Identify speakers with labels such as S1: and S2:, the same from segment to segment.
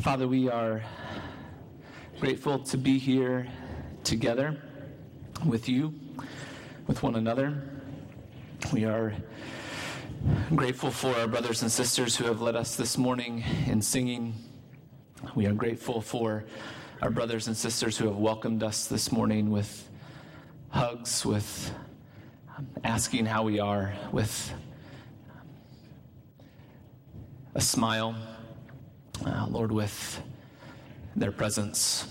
S1: Father, we are grateful to be here together with you, with one another. We are grateful for our brothers and sisters who have led us this morning in singing. We are grateful for our brothers and sisters who have welcomed us this morning with hugs, with um, asking how we are, with a smile uh, Lord, with their presence.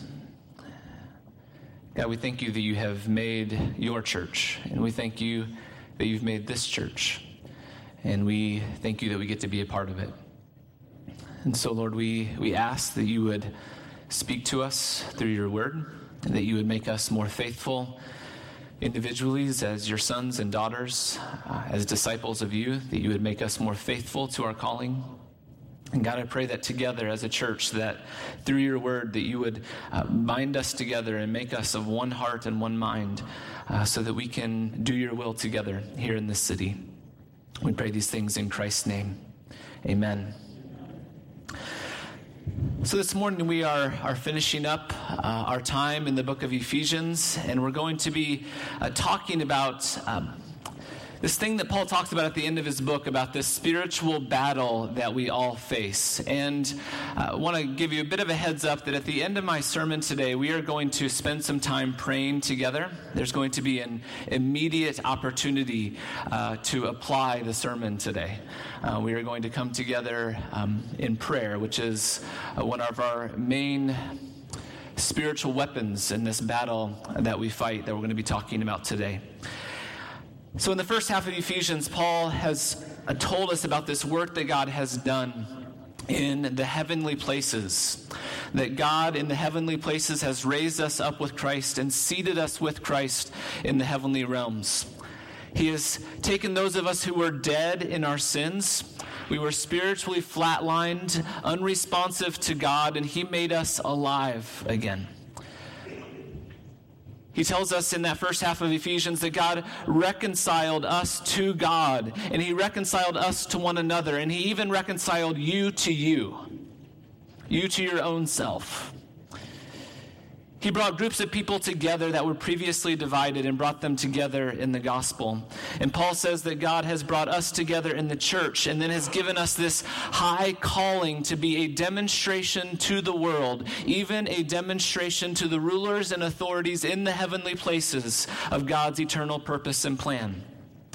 S1: God, we thank you that you have made your church, and we thank you that you've made this church, and we thank you that we get to be a part of it. And so, Lord, we, we ask that you would speak to us through your word, that you would make us more faithful individually as your sons and daughters, uh, as disciples of you, that you would make us more faithful to our calling and God, I pray that together as a church, that through your word, that you would uh, bind us together and make us of one heart and one mind uh, so that we can do your will together here in this city. We pray these things in Christ's name. Amen. So, this morning we are, are finishing up uh, our time in the book of Ephesians, and we're going to be uh, talking about. Um, this thing that Paul talks about at the end of his book about this spiritual battle that we all face. And I want to give you a bit of a heads up that at the end of my sermon today, we are going to spend some time praying together. There's going to be an immediate opportunity uh, to apply the sermon today. Uh, we are going to come together um, in prayer, which is uh, one of our main spiritual weapons in this battle that we fight that we're going to be talking about today. So, in the first half of Ephesians, Paul has uh, told us about this work that God has done in the heavenly places. That God in the heavenly places has raised us up with Christ and seated us with Christ in the heavenly realms. He has taken those of us who were dead in our sins. We were spiritually flatlined, unresponsive to God, and He made us alive again. He tells us in that first half of Ephesians that God reconciled us to God, and He reconciled us to one another, and He even reconciled you to you, you to your own self. He brought groups of people together that were previously divided and brought them together in the gospel. And Paul says that God has brought us together in the church and then has given us this high calling to be a demonstration to the world, even a demonstration to the rulers and authorities in the heavenly places of God's eternal purpose and plan.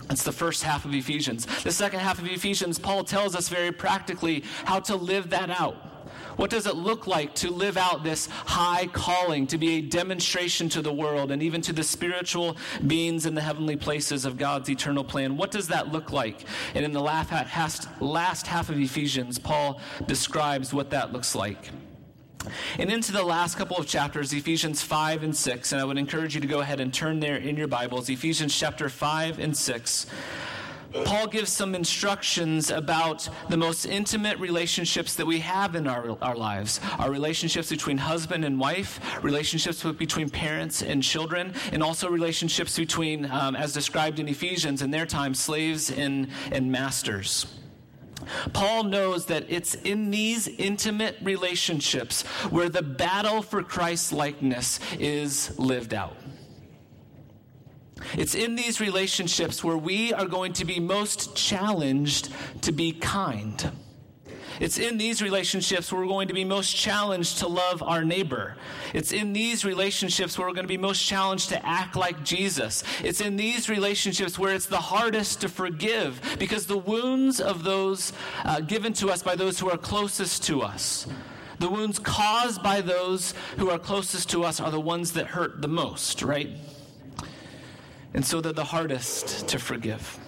S1: That's the first half of Ephesians. The second half of Ephesians, Paul tells us very practically how to live that out. What does it look like to live out this high calling, to be a demonstration to the world and even to the spiritual beings in the heavenly places of God's eternal plan? What does that look like? And in the last half of Ephesians, Paul describes what that looks like. And into the last couple of chapters, Ephesians 5 and 6, and I would encourage you to go ahead and turn there in your Bibles, Ephesians chapter 5 and 6. Paul gives some instructions about the most intimate relationships that we have in our, our lives our relationships between husband and wife, relationships between parents and children, and also relationships between, um, as described in Ephesians in their time, slaves and, and masters. Paul knows that it's in these intimate relationships where the battle for Christ's likeness is lived out. It's in these relationships where we are going to be most challenged to be kind. It's in these relationships where we're going to be most challenged to love our neighbor. It's in these relationships where we're going to be most challenged to act like Jesus. It's in these relationships where it's the hardest to forgive because the wounds of those uh, given to us by those who are closest to us, the wounds caused by those who are closest to us, are the ones that hurt the most, right? And so they're the hardest to forgive.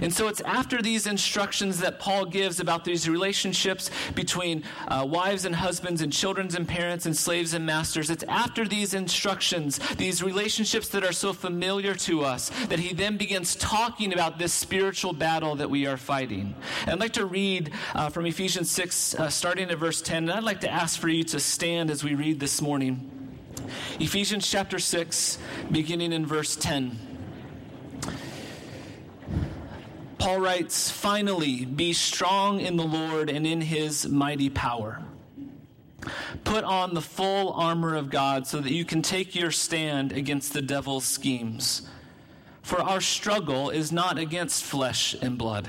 S1: And so it's after these instructions that Paul gives about these relationships between uh, wives and husbands and children and parents and slaves and masters. It's after these instructions, these relationships that are so familiar to us, that he then begins talking about this spiritual battle that we are fighting. And I'd like to read uh, from Ephesians 6, uh, starting at verse 10. And I'd like to ask for you to stand as we read this morning. Ephesians chapter 6, beginning in verse 10. Paul writes, Finally, be strong in the Lord and in his mighty power. Put on the full armor of God so that you can take your stand against the devil's schemes. For our struggle is not against flesh and blood,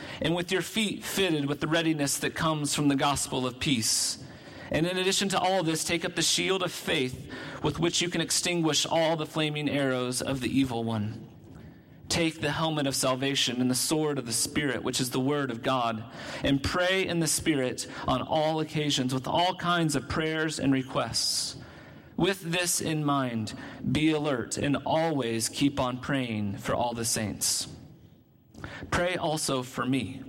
S1: and with your feet fitted with the readiness that comes from the gospel of peace. And in addition to all this, take up the shield of faith with which you can extinguish all the flaming arrows of the evil one. Take the helmet of salvation and the sword of the Spirit, which is the Word of God, and pray in the Spirit on all occasions with all kinds of prayers and requests. With this in mind, be alert and always keep on praying for all the saints. Pray also for me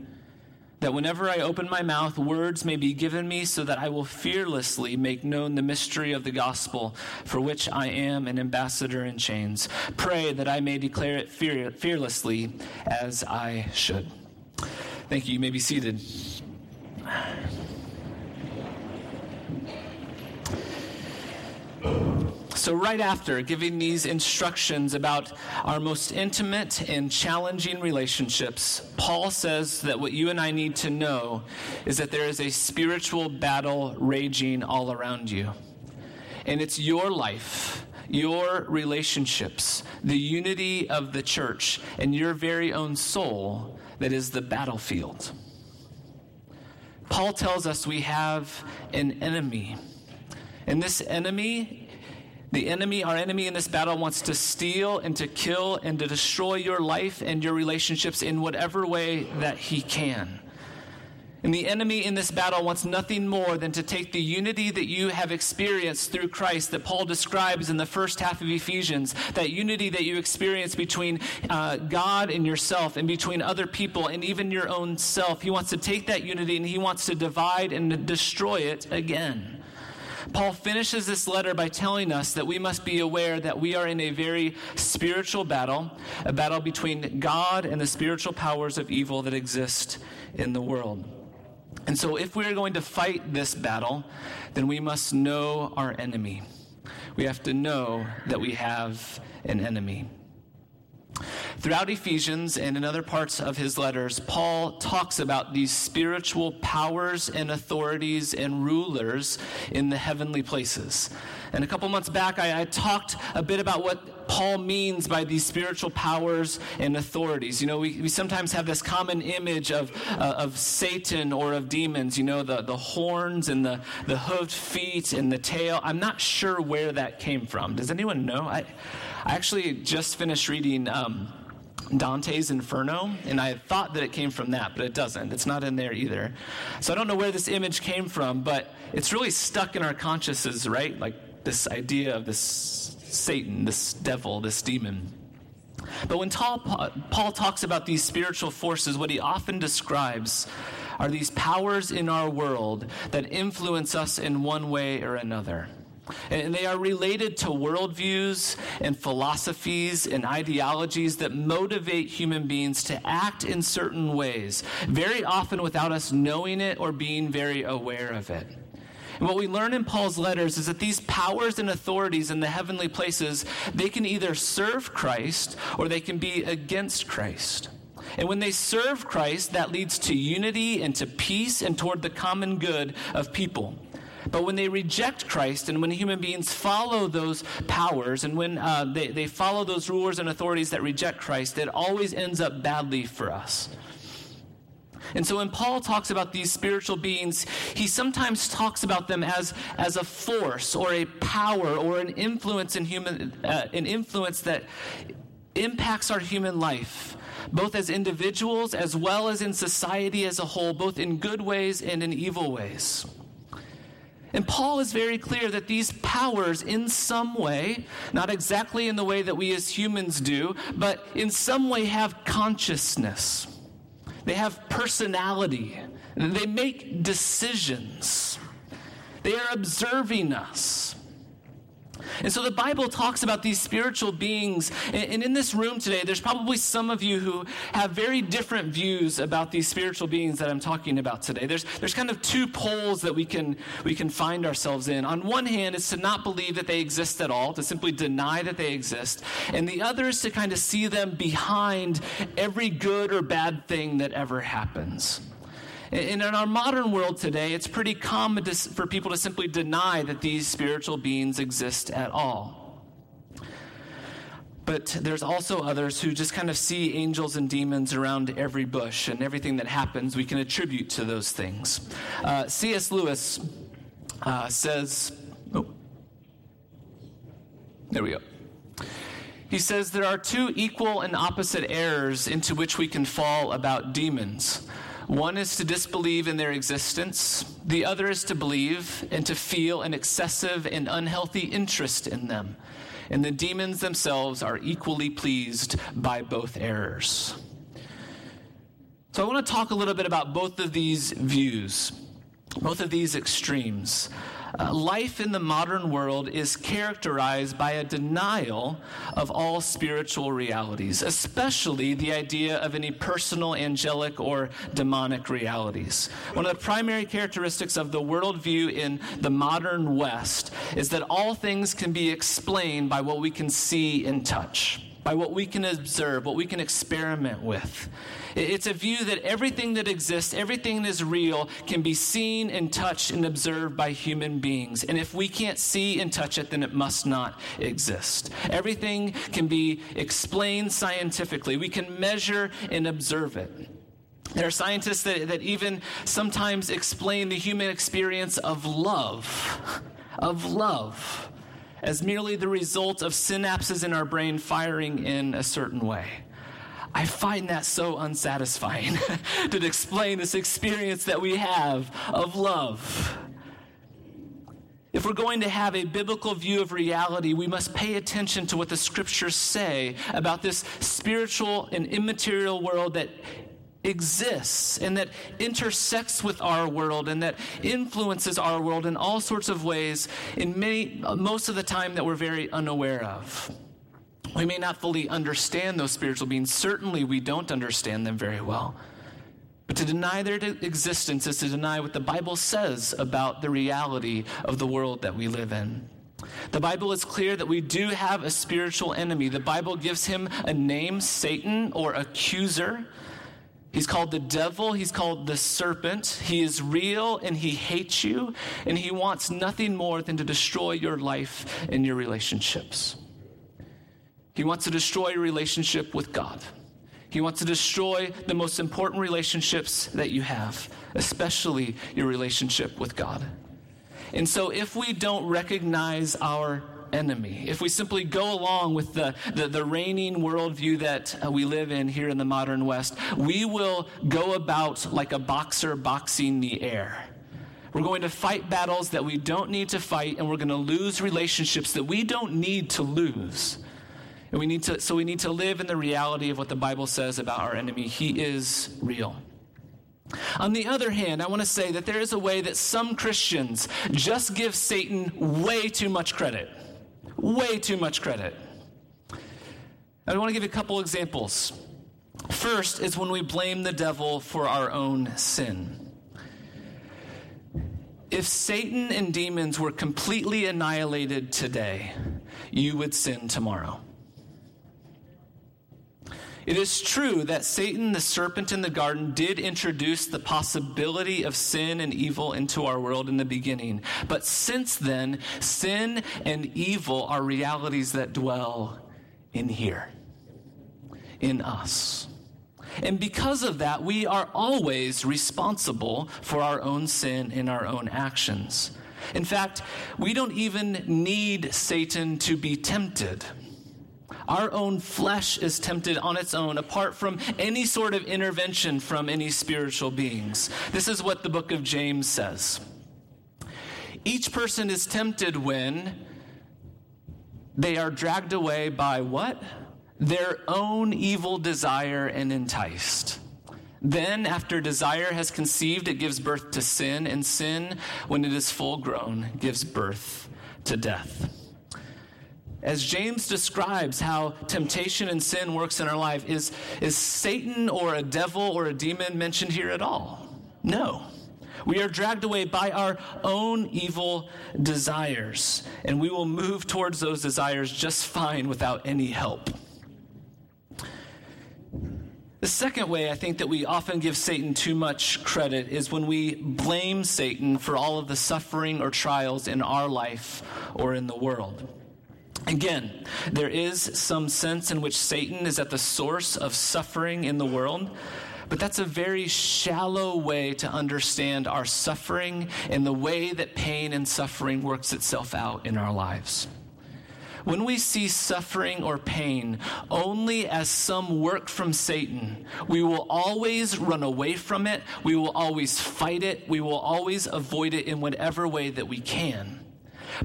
S1: that whenever I open my mouth, words may be given me so that I will fearlessly make known the mystery of the gospel for which I am an ambassador in chains. Pray that I may declare it fear- fearlessly as I should. Thank you. You may be seated. So, right after giving these instructions about our most intimate and challenging relationships, Paul says that what you and I need to know is that there is a spiritual battle raging all around you. And it's your life, your relationships, the unity of the church, and your very own soul that is the battlefield. Paul tells us we have an enemy. And this enemy the enemy, our enemy in this battle, wants to steal and to kill and to destroy your life and your relationships in whatever way that he can. And the enemy in this battle wants nothing more than to take the unity that you have experienced through Christ that Paul describes in the first half of Ephesians, that unity that you experience between uh, God and yourself and between other people and even your own self. He wants to take that unity and he wants to divide and destroy it again. Paul finishes this letter by telling us that we must be aware that we are in a very spiritual battle, a battle between God and the spiritual powers of evil that exist in the world. And so, if we are going to fight this battle, then we must know our enemy. We have to know that we have an enemy. Throughout Ephesians and in other parts of his letters, Paul talks about these spiritual powers and authorities and rulers in the heavenly places. And a couple months back, I, I, talked a bit about what Paul means by these spiritual powers and authorities. You know, we, we sometimes have this common image of, uh, of Satan or of demons, you know, the, the horns and the, the hooved feet and the tail. I'm not sure where that came from. Does anyone know? I, I actually just finished reading um, Dante's Inferno, and I thought that it came from that, but it doesn't. It's not in there either. So I don't know where this image came from, but it's really stuck in our consciences, right? Like this idea of this Satan, this devil, this demon. But when Paul, Paul talks about these spiritual forces, what he often describes are these powers in our world that influence us in one way or another. And they are related to worldviews and philosophies and ideologies that motivate human beings to act in certain ways, very often without us knowing it or being very aware of it. And what we learn in Paul's letters is that these powers and authorities in the heavenly places, they can either serve Christ or they can be against Christ. And when they serve Christ, that leads to unity and to peace and toward the common good of people. But when they reject Christ and when human beings follow those powers and when uh, they, they follow those rulers and authorities that reject Christ, it always ends up badly for us. And so when Paul talks about these spiritual beings, he sometimes talks about them as, as a force or a power or an influence in human, uh, an influence that impacts our human life, both as individuals as well as in society as a whole, both in good ways and in evil ways. And Paul is very clear that these powers, in some way, not exactly in the way that we as humans do, but in some way have consciousness. They have personality. They make decisions. They are observing us. And so the Bible talks about these spiritual beings. And in this room today, there's probably some of you who have very different views about these spiritual beings that I'm talking about today. There's, there's kind of two poles that we can, we can find ourselves in. On one hand, it's to not believe that they exist at all, to simply deny that they exist. And the other is to kind of see them behind every good or bad thing that ever happens. And in our modern world today, it's pretty common to, for people to simply deny that these spiritual beings exist at all. But there's also others who just kind of see angels and demons around every bush, and everything that happens we can attribute to those things. Uh, C.S. Lewis uh, says, oh, there we go. He says there are two equal and opposite errors into which we can fall about demons. One is to disbelieve in their existence, the other is to believe and to feel an excessive and unhealthy interest in them. And the demons themselves are equally pleased by both errors. So I want to talk a little bit about both of these views, both of these extremes. Uh, life in the modern world is characterized by a denial of all spiritual realities, especially the idea of any personal, angelic, or demonic realities. One of the primary characteristics of the worldview in the modern West is that all things can be explained by what we can see and touch by what we can observe, what we can experiment with. It's a view that everything that exists, everything that is real, can be seen and touched and observed by human beings. And if we can't see and touch it, then it must not exist. Everything can be explained scientifically, we can measure and observe it. There are scientists that, that even sometimes explain the human experience of love, of love as merely the result of synapses in our brain firing in a certain way. I find that so unsatisfying to explain this experience that we have of love. If we're going to have a biblical view of reality, we must pay attention to what the scriptures say about this spiritual and immaterial world that exists and that intersects with our world and that influences our world in all sorts of ways in many most of the time that we're very unaware of we may not fully understand those spiritual beings certainly we don't understand them very well but to deny their existence is to deny what the bible says about the reality of the world that we live in the Bible is clear that we do have a spiritual enemy. The Bible gives him a name, Satan, or accuser. He's called the devil. He's called the serpent. He is real and he hates you, and he wants nothing more than to destroy your life and your relationships. He wants to destroy your relationship with God. He wants to destroy the most important relationships that you have, especially your relationship with God. And so, if we don't recognize our enemy. If we simply go along with the, the, the reigning worldview that uh, we live in here in the modern West, we will go about like a boxer boxing the air. We're going to fight battles that we don't need to fight, and we're going to lose relationships that we don't need to lose. And we need to, so we need to live in the reality of what the Bible says about our enemy. He is real. On the other hand, I want to say that there is a way that some Christians just give Satan way too much credit way too much credit. I want to give you a couple examples. First is when we blame the devil for our own sin. If Satan and demons were completely annihilated today, you would sin tomorrow. It is true that Satan, the serpent in the garden, did introduce the possibility of sin and evil into our world in the beginning. But since then, sin and evil are realities that dwell in here, in us. And because of that, we are always responsible for our own sin and our own actions. In fact, we don't even need Satan to be tempted. Our own flesh is tempted on its own, apart from any sort of intervention from any spiritual beings. This is what the book of James says. Each person is tempted when they are dragged away by what? Their own evil desire and enticed. Then, after desire has conceived, it gives birth to sin, and sin, when it is full grown, gives birth to death. As James describes how temptation and sin works in our life, is, is Satan or a devil or a demon mentioned here at all? No. We are dragged away by our own evil desires, and we will move towards those desires just fine without any help. The second way I think that we often give Satan too much credit is when we blame Satan for all of the suffering or trials in our life or in the world. Again, there is some sense in which Satan is at the source of suffering in the world, but that's a very shallow way to understand our suffering and the way that pain and suffering works itself out in our lives. When we see suffering or pain only as some work from Satan, we will always run away from it, we will always fight it, we will always avoid it in whatever way that we can.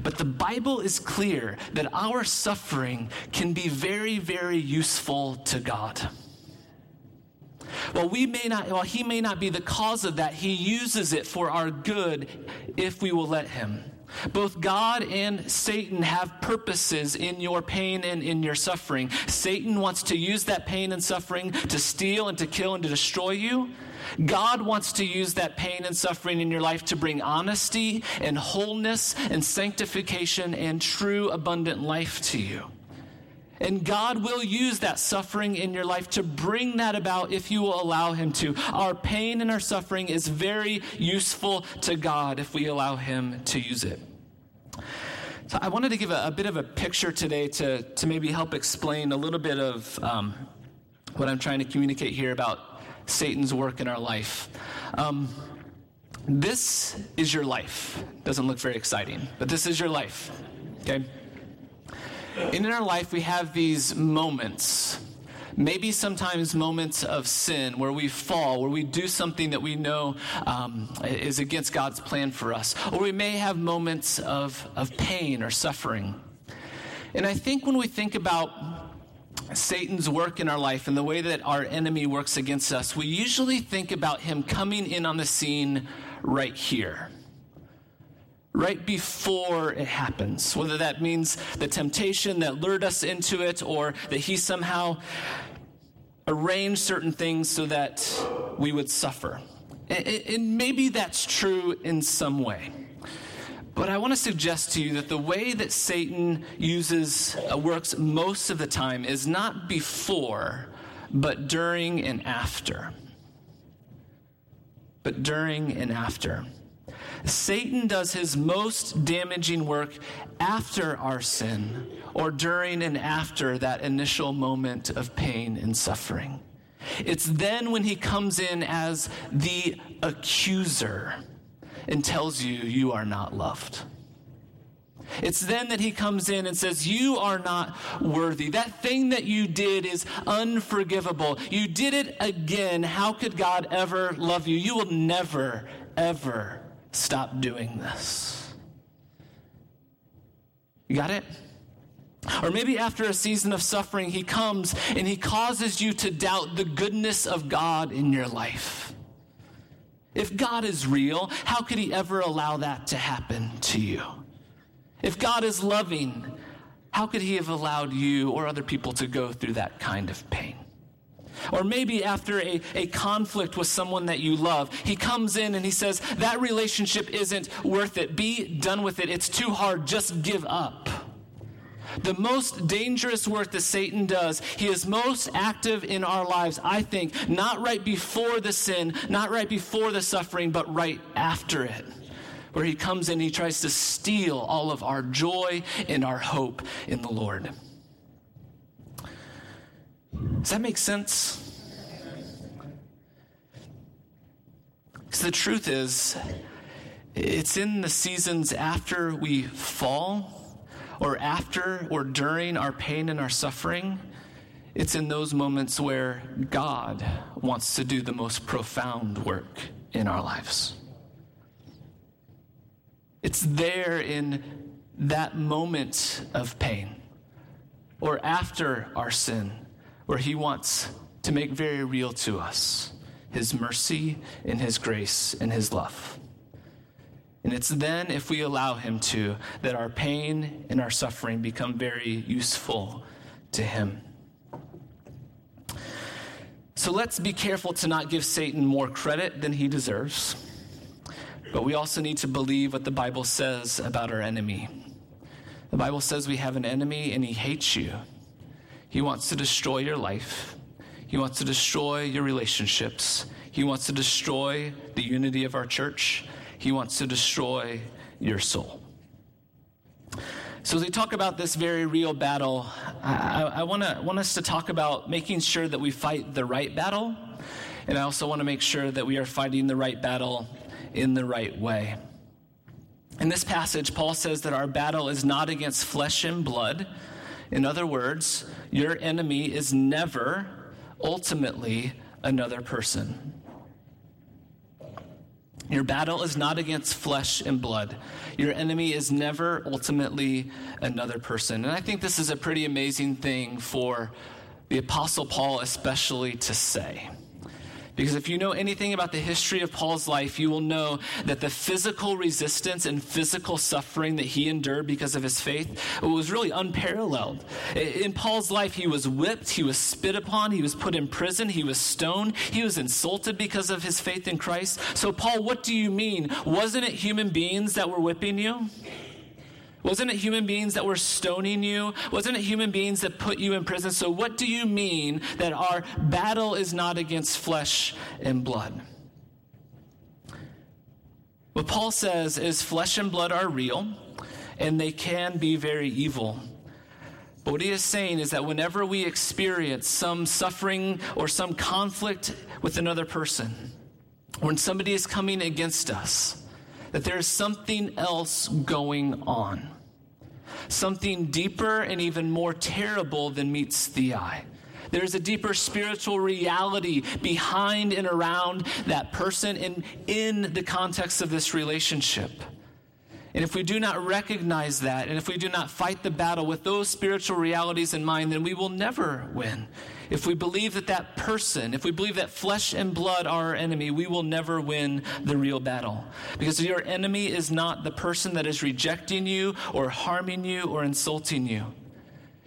S1: But the Bible is clear that our suffering can be very, very useful to God. While we may not, while he may not be the cause of that, he uses it for our good if we will let him. Both God and Satan have purposes in your pain and in your suffering. Satan wants to use that pain and suffering to steal and to kill and to destroy you. God wants to use that pain and suffering in your life to bring honesty and wholeness and sanctification and true abundant life to you. And God will use that suffering in your life to bring that about if you will allow Him to. Our pain and our suffering is very useful to God if we allow Him to use it. So I wanted to give a, a bit of a picture today to, to maybe help explain a little bit of um, what I'm trying to communicate here about Satan's work in our life. Um, this is your life. Doesn't look very exciting, but this is your life. Okay? in our life, we have these moments, maybe sometimes moments of sin where we fall, where we do something that we know um, is against God's plan for us. Or we may have moments of, of pain or suffering. And I think when we think about Satan's work in our life and the way that our enemy works against us, we usually think about him coming in on the scene right here right before it happens, whether that means the temptation that lured us into it or that he somehow arranged certain things so that we would suffer. And maybe that's true in some way. But I want to suggest to you that the way that Satan uses, uh, works most of the time is not before, but during and after. But during and after. Satan does his most damaging work after our sin or during and after that initial moment of pain and suffering. It's then when he comes in as the accuser and tells you you are not loved. It's then that he comes in and says, You are not worthy. That thing that you did is unforgivable. You did it again. How could God ever love you? You will never, ever stop doing this. You got it? Or maybe after a season of suffering, he comes and he causes you to doubt the goodness of God in your life. If God is real, how could he ever allow that to happen to you? If God is loving, how could he have allowed you or other people to go through that kind of pain? Or maybe after a, a conflict with someone that you love, he comes in and he says, That relationship isn't worth it. Be done with it. It's too hard. Just give up. The most dangerous work that Satan does, he is most active in our lives, I think, not right before the sin, not right before the suffering, but right after it. Where he comes in, he tries to steal all of our joy and our hope in the Lord. Does that make sense? Because the truth is, it's in the seasons after we fall, or after or during our pain and our suffering. It's in those moments where God wants to do the most profound work in our lives. It's there in that moment of pain or after our sin where He wants to make very real to us His mercy and His grace and His love. And it's then, if we allow Him to, that our pain and our suffering become very useful to Him. So let's be careful to not give Satan more credit than he deserves. But we also need to believe what the Bible says about our enemy. The Bible says we have an enemy and he hates you. He wants to destroy your life, he wants to destroy your relationships, he wants to destroy the unity of our church, he wants to destroy your soul. So, as we talk about this very real battle, I, I want, to, want us to talk about making sure that we fight the right battle. And I also want to make sure that we are fighting the right battle in the right way. In this passage, Paul says that our battle is not against flesh and blood. In other words, your enemy is never ultimately another person. Your battle is not against flesh and blood. Your enemy is never ultimately another person. And I think this is a pretty amazing thing for the Apostle Paul, especially to say. Because if you know anything about the history of Paul's life, you will know that the physical resistance and physical suffering that he endured because of his faith was really unparalleled. In Paul's life, he was whipped, he was spit upon, he was put in prison, he was stoned, he was insulted because of his faith in Christ. So, Paul, what do you mean? Wasn't it human beings that were whipping you? Wasn't it human beings that were stoning you? Wasn't it human beings that put you in prison? So, what do you mean that our battle is not against flesh and blood? What Paul says is flesh and blood are real, and they can be very evil. But what he is saying is that whenever we experience some suffering or some conflict with another person, when somebody is coming against us, that there is something else going on. Something deeper and even more terrible than meets the eye. There's a deeper spiritual reality behind and around that person and in the context of this relationship. And if we do not recognize that, and if we do not fight the battle with those spiritual realities in mind, then we will never win. If we believe that that person, if we believe that flesh and blood are our enemy, we will never win the real battle. Because your enemy is not the person that is rejecting you or harming you or insulting you.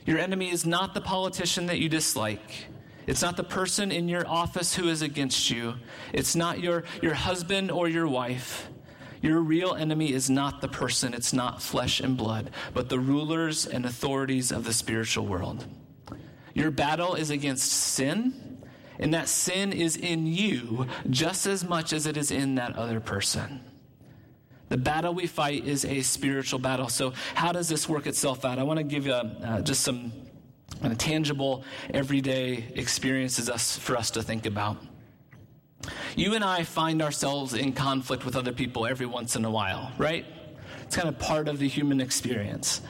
S1: Your enemy is not the politician that you dislike. It's not the person in your office who is against you. It's not your, your husband or your wife. Your real enemy is not the person, it's not flesh and blood, but the rulers and authorities of the spiritual world. Your battle is against sin, and that sin is in you just as much as it is in that other person. The battle we fight is a spiritual battle. So, how does this work itself out? I want to give you uh, just some kind of tangible, everyday experiences us, for us to think about. You and I find ourselves in conflict with other people every once in a while, right? It's kind of part of the human experience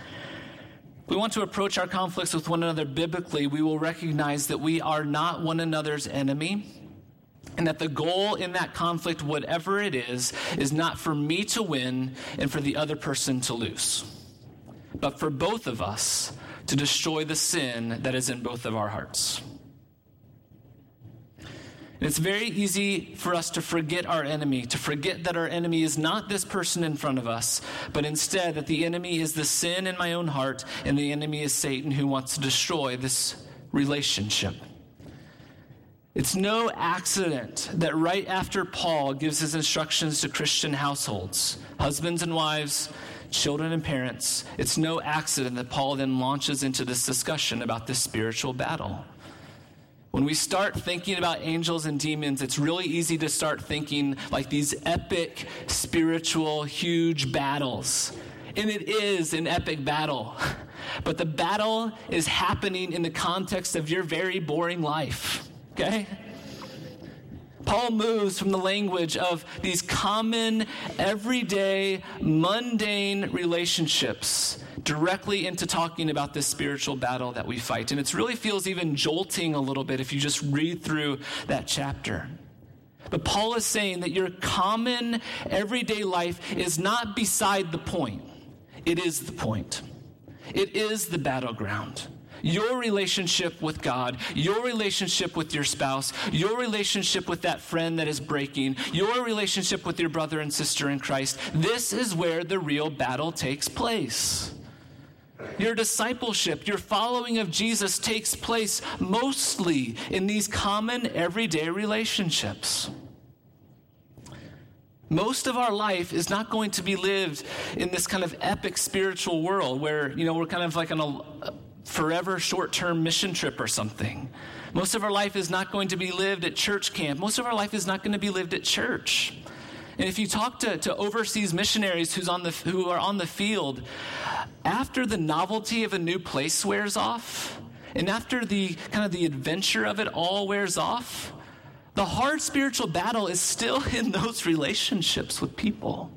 S1: we want to approach our conflicts with one another biblically, we will recognize that we are not one another's enemy. And that the goal in that conflict, whatever it is, is not for me to win and for the other person to lose, but for both of us to destroy the sin that is in both of our hearts. And it's very easy for us to forget our enemy, to forget that our enemy is not this person in front of us, but instead that the enemy is the sin in my own heart, and the enemy is Satan who wants to destroy this relationship. It's no accident that right after Paul gives his instructions to Christian households, husbands and wives, children and parents, it's no accident that Paul then launches into this discussion about this spiritual battle. When we start thinking about angels and demons, it's really easy to start thinking like these epic, spiritual, huge battles. And it is an epic battle. But the battle is happening in the context of your very boring life, okay? Paul moves from the language of these common, everyday, mundane relationships directly into talking about this spiritual battle that we fight. And it really feels even jolting a little bit if you just read through that chapter. But Paul is saying that your common, everyday life is not beside the point, it is the point, it is the battleground. your relationship with God, your relationship with your spouse, your relationship with that friend that is breaking, your relationship with your brother and sister in Christ. This is where the real battle takes place. Your discipleship, your following of Jesus takes place mostly in these common everyday relationships. Most of our life is not going to be lived in this kind of epic spiritual world where, you know, we're kind of like on a forever short term mission trip or something. Most of our life is not going to be lived at church camp. Most of our life is not going to be lived at church. And if you talk to, to overseas missionaries who's on the, who are on the field, after the novelty of a new place wears off, and after the kind of the adventure of it all wears off, the hard spiritual battle is still in those relationships with people.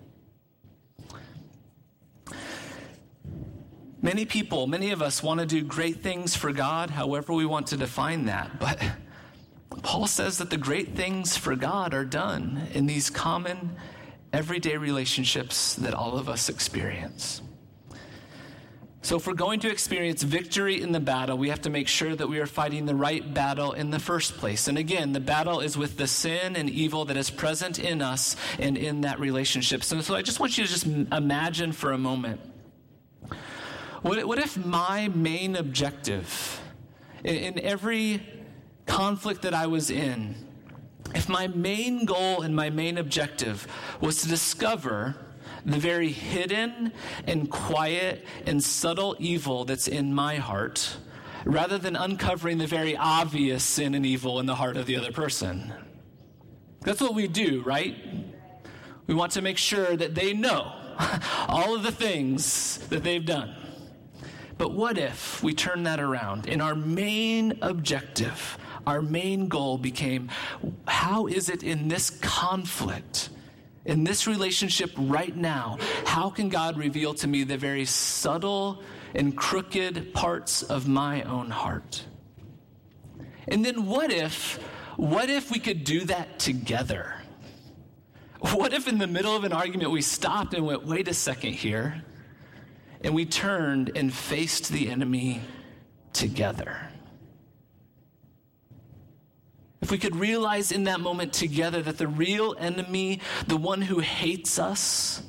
S1: Many people, many of us want to do great things for God, however we want to define that. But Paul says that the great things for God are done in these common, everyday relationships that all of us experience. So, if we're going to experience victory in the battle, we have to make sure that we are fighting the right battle in the first place. And again, the battle is with the sin and evil that is present in us and in that relationship. So, so I just want you to just imagine for a moment what, what if my main objective in, in every conflict that I was in, if my main goal and my main objective was to discover the very hidden and quiet and subtle evil that's in my heart, rather than uncovering the very obvious sin and evil in the heart of the other person. That's what we do, right? We want to make sure that they know all of the things that they've done. But what if we turn that around and our main objective, our main goal became how is it in this conflict, in this relationship right now, how can God reveal to me the very subtle and crooked parts of my own heart? And then what if, what if we could do that together? What if in the middle of an argument we stopped and went, wait a second here? and we turned and faced the enemy together. If we could realize in that moment together that the real enemy, the one who hates us,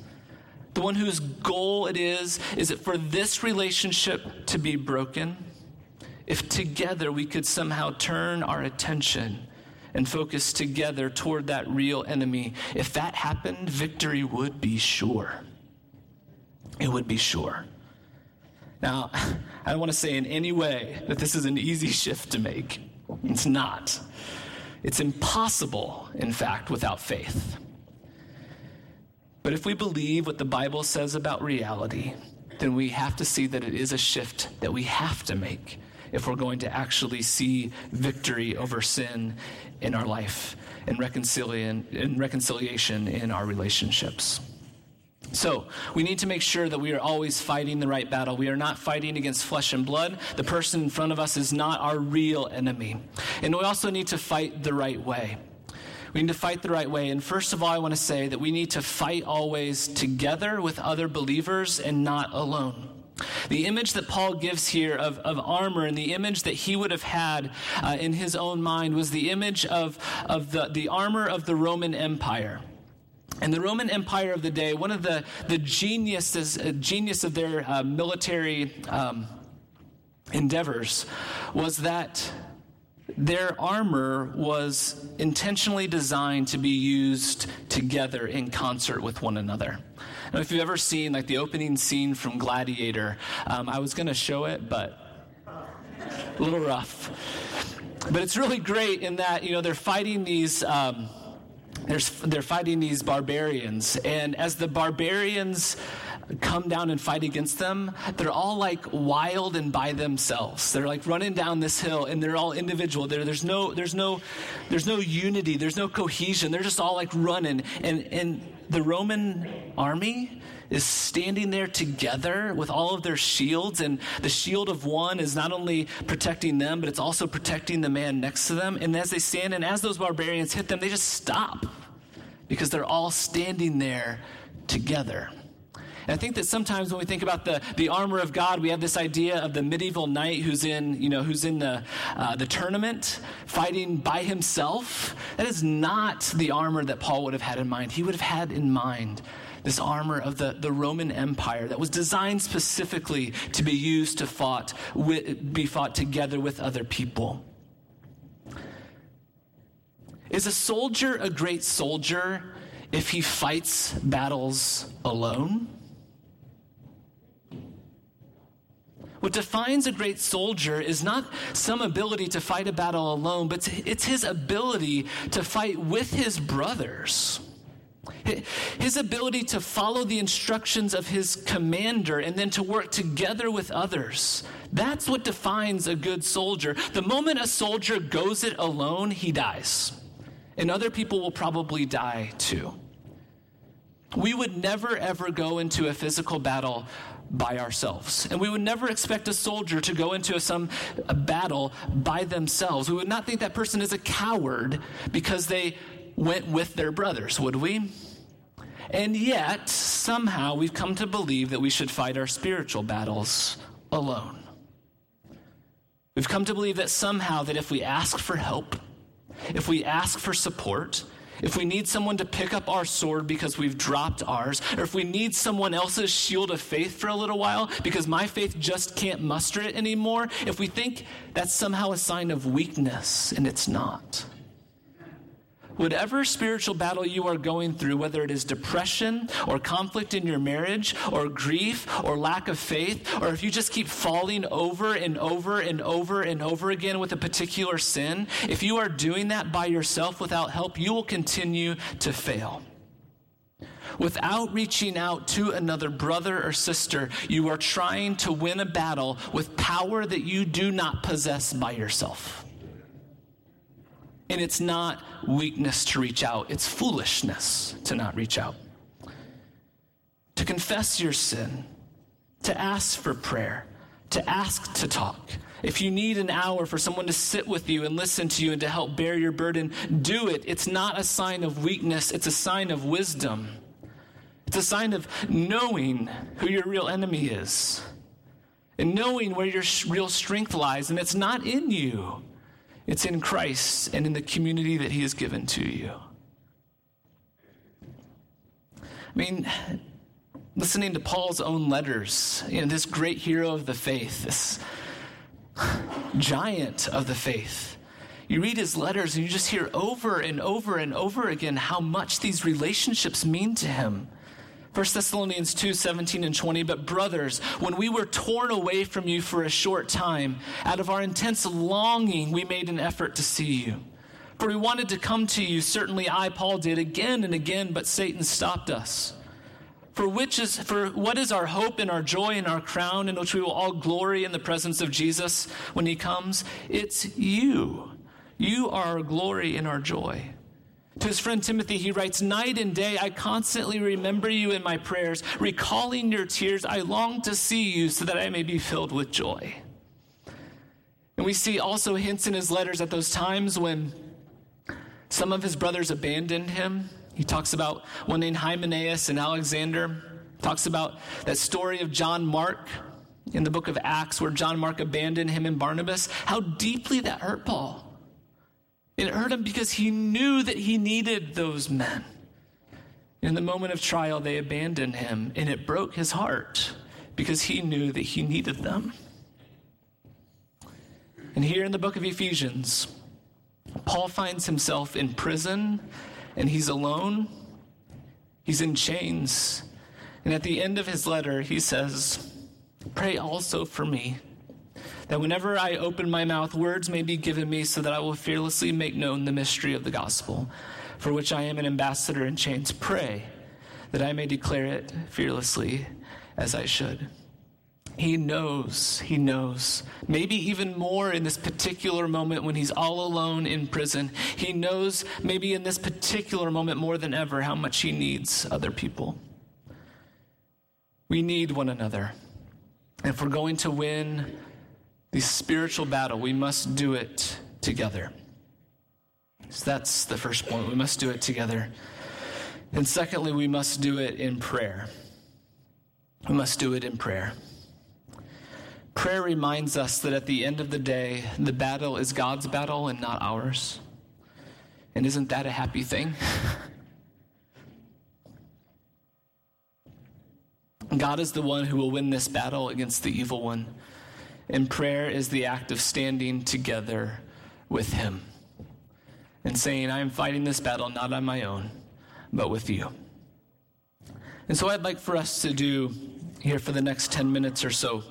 S1: the one whose goal it is, is it for this relationship to be broken? If together we could somehow turn our attention and focus together toward that real enemy, if that happened, victory would be sure it would be sure. Now, I don't want to say in any way that this is an easy shift to make. It's not. It's impossible, in fact, without faith. But if we believe what the Bible says about reality, then we have to see that it is a shift that we have to make if we're going to actually see victory over sin in our life and reconciliation, in our relationships. So, we need to make sure that we are always fighting the right battle. We are not fighting against flesh and blood. The person in front of us is not our real enemy. And we also need to fight the right way. We need to fight the right way. And first of all, I want to say that we need to fight always together with other believers and not alone. The image that Paul gives here of, of armor and the image that he would have had uh, in his own mind was the image of, of the, the armor of the Roman Empire. And the Roman Empire of the day, one of the, the geniuses, uh, genius of their uh, military um, endeavors was that their armor was intentionally designed to be used together in concert with one another. Now, if you've ever seen like the opening scene from Gladiator, um, I was going to show it, but a little rough. But it's really great in that you know they're fighting these. Um, they're fighting these barbarians. And as the barbarians come down and fight against them, they're all like wild and by themselves. They're like running down this hill and they're all individual. There, there's no, there's no, there's no unity. There's no cohesion. They're just all like running. And, and the Roman army is standing there together with all of their shields. And the shield of one is not only protecting them, but it's also protecting the man next to them. And as they stand and as those barbarians hit them, they just stop because they're all standing there together. I think that sometimes when we think about the, the armor of God, we have this idea of the medieval knight who's in, you know, who's in the, uh, the tournament fighting by himself. That is not the armor that Paul would have had in mind. He would have had in mind this armor of the, the Roman Empire that was designed specifically to be used to fought, with, be fought together with other people. Is a soldier a great soldier if he fights battles alone? What defines a great soldier is not some ability to fight a battle alone, but it's his ability to fight with his brothers. His ability to follow the instructions of his commander and then to work together with others. That's what defines a good soldier. The moment a soldier goes it alone, he dies. And other people will probably die too. We would never ever go into a physical battle by ourselves. And we would never expect a soldier to go into some a battle by themselves. We would not think that person is a coward because they went with their brothers, would we? And yet, somehow, we've come to believe that we should fight our spiritual battles alone. We've come to believe that somehow that if we ask for help, if we ask for support, if we need someone to pick up our sword because we've dropped ours, or if we need someone else's shield of faith for a little while because my faith just can't muster it anymore, if we think that's somehow a sign of weakness, and it's not. Whatever spiritual battle you are going through, whether it is depression or conflict in your marriage or grief or lack of faith, or if you just keep falling over and over and over and over again with a particular sin, if you are doing that by yourself without help, you will continue to fail. Without reaching out to another brother or sister, you are trying to win a battle with power that you do not possess by yourself. And it's not weakness to reach out, it's foolishness to not reach out. To confess your sin, to ask for prayer, to ask to talk. If you need an hour for someone to sit with you and listen to you and to help bear your burden, do it. It's not a sign of weakness, it's a sign of wisdom. It's a sign of knowing who your real enemy is and knowing where your real strength lies, and it's not in you. It's in Christ and in the community that He has given to you. I mean, listening to Paul's own letters, you know, this great hero of the faith, this giant of the faith. You read his letters and you just hear over and over and over again how much these relationships mean to him. 1 Thessalonians 2 17 and 20. But, brothers, when we were torn away from you for a short time, out of our intense longing, we made an effort to see you. For we wanted to come to you, certainly I, Paul, did again and again, but Satan stopped us. For which is for what is our hope and our joy and our crown in which we will all glory in the presence of Jesus when he comes? It's you. You are our glory and our joy. To his friend Timothy, he writes, Night and day, I constantly remember you in my prayers. Recalling your tears, I long to see you so that I may be filled with joy. And we see also hints in his letters at those times when some of his brothers abandoned him. He talks about one named Hymenaeus and Alexander. Talks about that story of John Mark in the book of Acts where John Mark abandoned him and Barnabas. How deeply that hurt Paul. It hurt him because he knew that he needed those men. In the moment of trial, they abandoned him, and it broke his heart because he knew that he needed them. And here in the book of Ephesians, Paul finds himself in prison and he's alone. He's in chains. And at the end of his letter, he says, Pray also for me that whenever I open my mouth, words may be given me so that I will fearlessly make known the mystery of the gospel, for which I am an ambassador in chains. Pray that I may declare it fearlessly as I should. He knows, he knows. Maybe even more in this particular moment when he's all alone in prison. He knows, maybe in this particular moment more than ever, how much he needs other people. We need one another. If we're going to win the spiritual battle, we must do it together. So that's the first point. We must do it together. And secondly, we must do it in prayer. we must do it in prayer. Prayer reminds us that at the end of the day, the battle is God's battle and not ours. And isn't that a happy thing? God is the one who will win this battle against the evil one. And prayer is the act of standing together with Him and saying, I am fighting this battle not on my own, but with you. And so, I'd like for us to do here for the next 10 minutes or so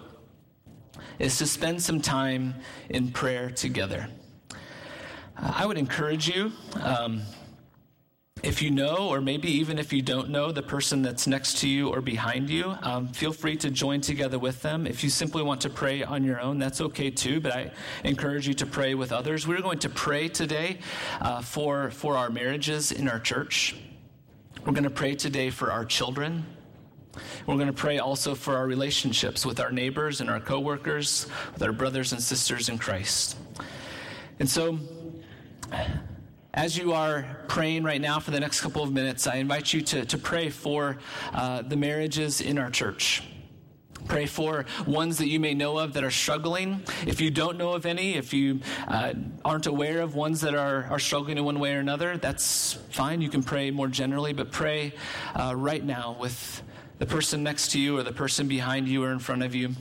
S1: is to spend some time in prayer together. Uh, I would encourage you. Um, if you know, or maybe even if you don't know the person that's next to you or behind you, um, feel free to join together with them. If you simply want to pray on your own, that's okay too, but I encourage you to pray with others. We're going to pray today uh, for, for our marriages in our church. We're going to pray today for our children. We're going to pray also for our relationships with our neighbors and our coworkers, with our brothers and sisters in Christ. And so, as you are praying right now for the next couple of minutes, I invite you to, to pray for uh, the marriages in our church. Pray for ones that you may know of that are struggling. If you don't know of any, if you uh, aren't aware of ones that are, are struggling in one way or another, that's fine. You can pray more generally, but pray uh, right now with the person next to you or the person behind you or in front of you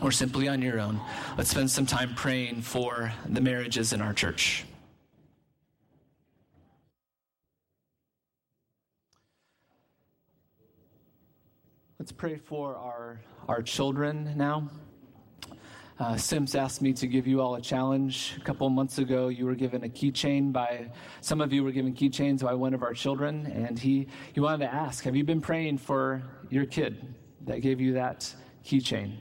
S1: or simply on your own. Let's spend some time praying for the marriages in our church. Let's pray for our, our children now. Uh, Sims asked me to give you all a challenge. A couple months ago, you were given a keychain by, some of you were given keychains by one of our children, and he, he wanted to ask, Have you been praying for your kid that gave you that keychain?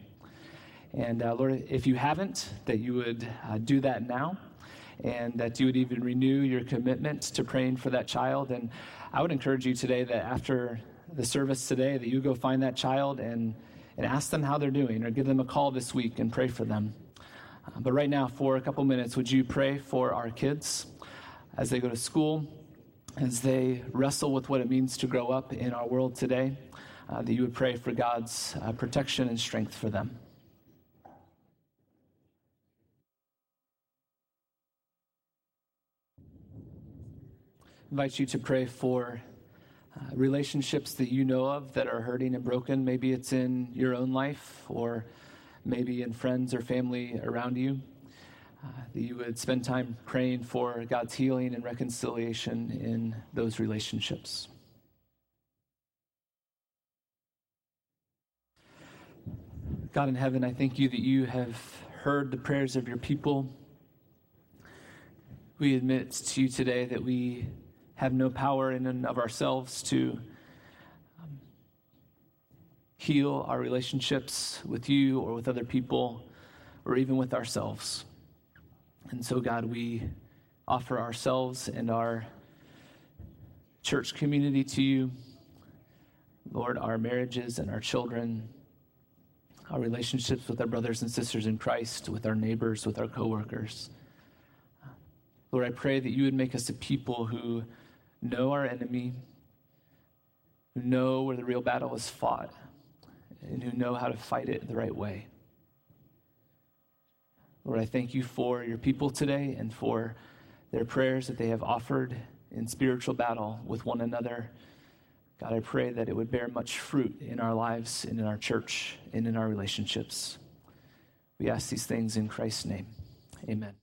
S1: And uh, Lord, if you haven't, that you would uh, do that now, and that you would even renew your commitment to praying for that child. And I would encourage you today that after the service today that you go find that child and, and ask them how they're doing or give them a call this week and pray for them. Uh, but right now, for a couple minutes, would you pray for our kids as they go to school, as they wrestle with what it means to grow up in our world today, uh, that you would pray for God's uh, protection and strength for them? invite you to pray for uh, relationships that you know of that are hurting and broken. Maybe it's in your own life or maybe in friends or family around you. Uh, that you would spend time praying for God's healing and reconciliation in those relationships. God in heaven, I thank you that you have heard the prayers of your people. We admit to you today that we have no power in and of ourselves to um, heal our relationships with you or with other people or even with ourselves. And so, God, we offer ourselves and our church community to you. Lord, our marriages and our children, our relationships with our brothers and sisters in Christ, with our neighbors, with our coworkers. Lord, I pray that you would make us a people who know our enemy, who know where the real battle is fought, and who know how to fight it the right way. Lord, I thank you for your people today and for their prayers that they have offered in spiritual battle with one another. God, I pray that it would bear much fruit in our lives and in our church and in our relationships. We ask these things in Christ's name. Amen.